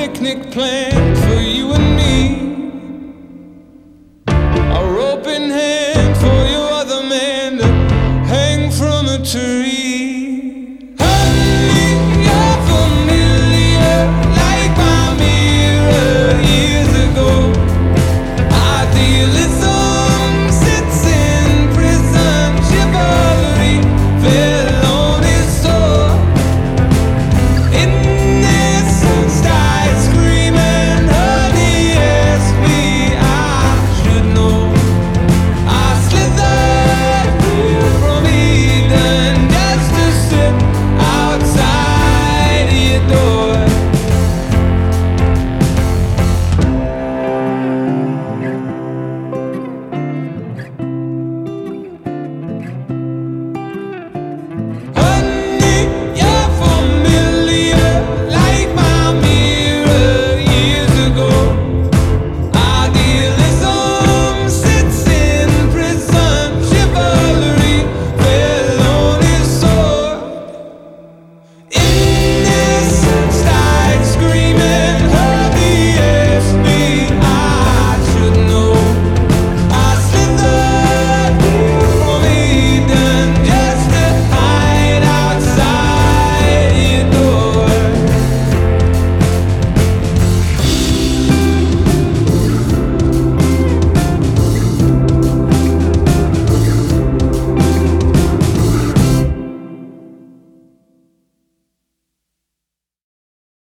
picnic planned for you and me. Our open hand.